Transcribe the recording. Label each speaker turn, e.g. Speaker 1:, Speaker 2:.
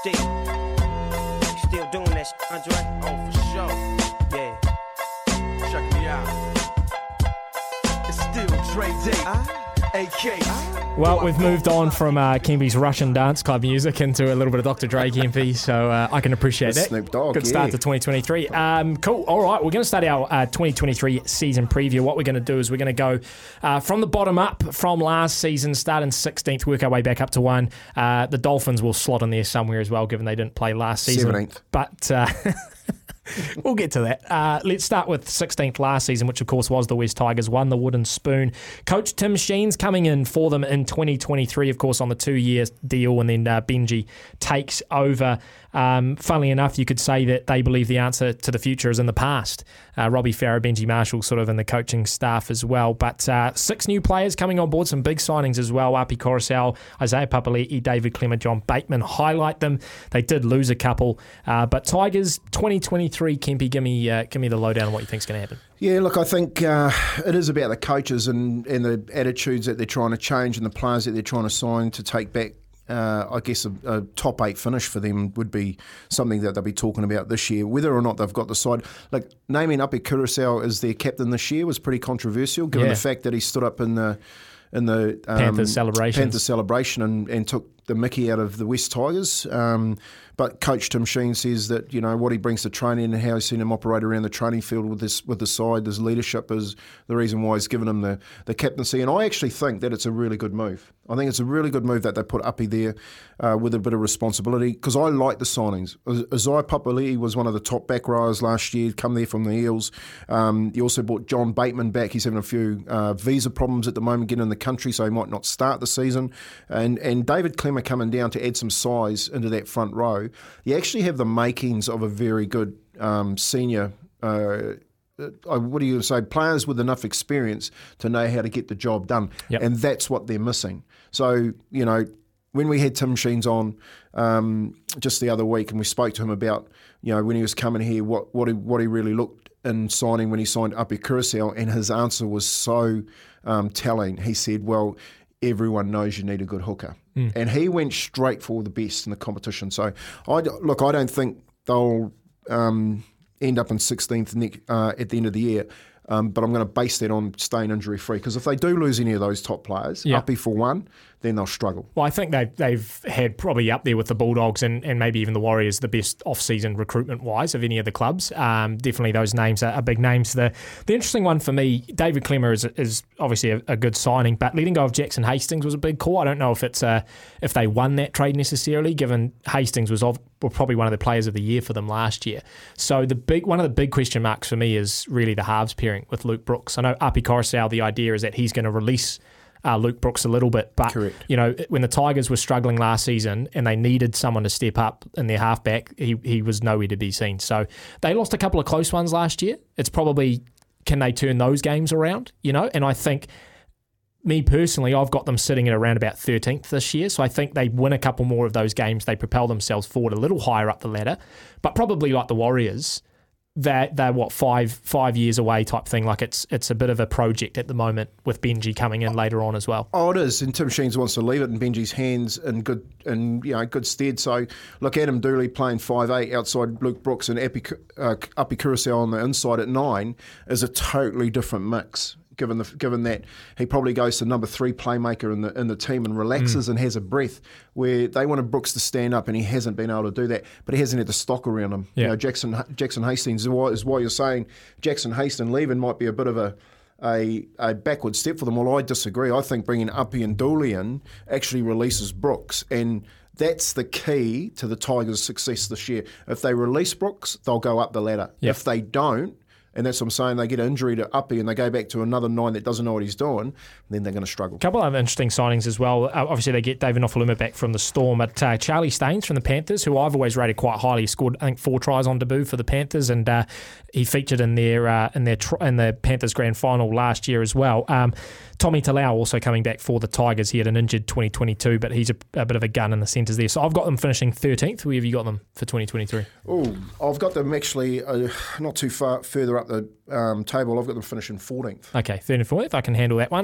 Speaker 1: Still, still doing that, shit, Andre?
Speaker 2: Oh, for sure.
Speaker 1: Yeah.
Speaker 2: Check me out. It's still Dre Day. AK.
Speaker 3: Well, we've moved on from uh, Kempy's Russian dance club music into a little bit of Dr. Dre Kempy, so uh, I can appreciate that.
Speaker 4: Snoop Dogg,
Speaker 3: Good start
Speaker 4: yeah.
Speaker 3: to 2023. Um, cool. All right, we're going to start our uh, 2023 season preview. What we're going to do is we're going to go uh, from the bottom up from last season, start in 16th, work our way back up to one. Uh, the Dolphins will slot in there somewhere as well, given they didn't play last season.
Speaker 4: 17th.
Speaker 3: But. We'll get to that. Uh, let's start with 16th last season, which of course was the West Tigers, won the wooden spoon. Coach Tim Sheens coming in for them in 2023, of course, on the two year deal, and then uh, Benji takes over. Um, funnily enough, you could say that they believe the answer to the future is in the past. Uh, Robbie Farah, Benji Marshall, sort of in the coaching staff as well. But uh, six new players coming on board, some big signings as well. Api Koroisau, Isaiah Papali'i, David Klemmer, John Bateman highlight them. They did lose a couple, uh, but Tigers 2023. Kempy, give me uh, give me the lowdown on what you think's going to happen.
Speaker 4: Yeah, look, I think uh, it is about the coaches and, and the attitudes that they're trying to change and the players that they're trying to sign to take back. Uh, I guess a, a top eight finish for them would be something that they'll be talking about this year. Whether or not they've got the side, like naming Api Koroisau as their captain this year was pretty controversial, given
Speaker 3: Yeah.
Speaker 4: the fact that he stood up in the in the um,
Speaker 3: Panthers.
Speaker 4: Panthers celebration and, and took the Mickey out of the West Tigers. Um, but Coach Tim Sheens says that you know what he brings to training and how he's seen him operate around the training field with this with the side, his leadership is the reason why he's given him the, the captaincy. And I actually think that it's a really good move. I think it's a really good move that they put Uppy there uh, with a bit of responsibility because I like the signings. Isaiah Papali'i was one of the top back rowers last year, come there from the Eels. Um, you also brought John Bateman back. He's having a few uh, visa problems at the moment getting in the country, so he might not start the season. And and David Coming down to add some size into that front row. You actually have the makings of a very good um, senior. Uh, uh, what do you say? Players with enough experience to know how to get the job done,
Speaker 3: Yep.
Speaker 4: and that's what they're missing. So you know, when we had Tim Sheens on um, just the other week, and we spoke to him about you know when he was coming here, what what he, what he really looked in signing when he signed up at Koroisau, and his answer was so um, telling. He said, "Well, everyone knows you need a good hooker," and he went straight for the best in the competition. So I look, I don't think they'll. Um, end up in 16th Nick, uh, at the end of the year. Um, but I'm going to base that on staying injury free because if they do lose any of those top players,
Speaker 3: Yeah.
Speaker 4: Uppy for one, then they'll struggle.
Speaker 3: Well, I think they've, they've had probably up there with the Bulldogs and, and maybe even the Warriors the best off-season recruitment wise of any of the clubs. Um, definitely those names are, are big names. The the interesting one for me, David Klemmer is, is obviously a, a good signing, but letting go of Jackson Hastings was a big call. I don't know if it's uh, if they won that trade necessarily, given Hastings was of, were probably one of the players of the year for them last year. So the big one of the big question marks for me is really the halves pairing with Luke Brooks. I know Api Koroisau, the idea is that he's going to release uh, Luke Brooks a little bit, but
Speaker 4: Correct.
Speaker 3: you know, when the Tigers were struggling last season and they needed someone to step up in their halfback, he, he was nowhere to be seen. So they lost a couple of close ones last year. It's probably can they turn those games around, you know? And I think me personally, I've got them sitting at around about 13th this year. So I think they win a couple more of those games. They propel themselves forward a little higher up the ladder, but probably like the Warriors. They're, they're what five five years away type thing. Like it's it's a bit of a project at the moment with Benji coming in later on as well.
Speaker 4: Oh, it is. And Tim Sheens wants to leave it in Benji's hands in good in you know good stead. So look, Adam Doueihi playing five eight outside Luke Brooks and Epi, uh, Uppy Koroisau on the inside at nine is a totally different mix. Given the given that he probably goes to number three playmaker in the in the team and relaxes mm. and has a breath where they wanted Brooks to stand up and he hasn't been able to do that, but he hasn't had the stock around him.
Speaker 3: Yeah.
Speaker 4: You know, Jackson Jackson Hastings is why, is why you're saying Jackson Hastings leaving might be a bit of a a, a backward step for them. Well, I disagree. I think bringing Uppy and Doueihi in actually releases Brooks, and that's the key to the Tigers' success this year. If they release Brooks, they'll go up the ladder.
Speaker 3: Yep.
Speaker 4: If they don't, and that's what I'm saying, they get an injury to Uppy and they go back to another nine that doesn't know what he's doing, then they're going to struggle.
Speaker 3: A couple of interesting signings as well. Uh, obviously, they get David Nofoaluma back from the Storm, but uh, Charlie Staines from the Panthers, who I've always rated quite highly, scored I think four tries on debut for the Panthers, and uh, he featured in their uh, in their tr- in the Panthers grand final last year as well. Um, Tommy Talau also coming back for the Tigers. He had an injured 2022, but he's a, a bit of a gun in the centres there. So I've got them finishing 13th. Where have you got them for 2023?
Speaker 4: Oh, I've got them actually uh, not too far further up the um, table. I've got them finishing 14th.
Speaker 3: Okay, third and fourth. I can handle that one.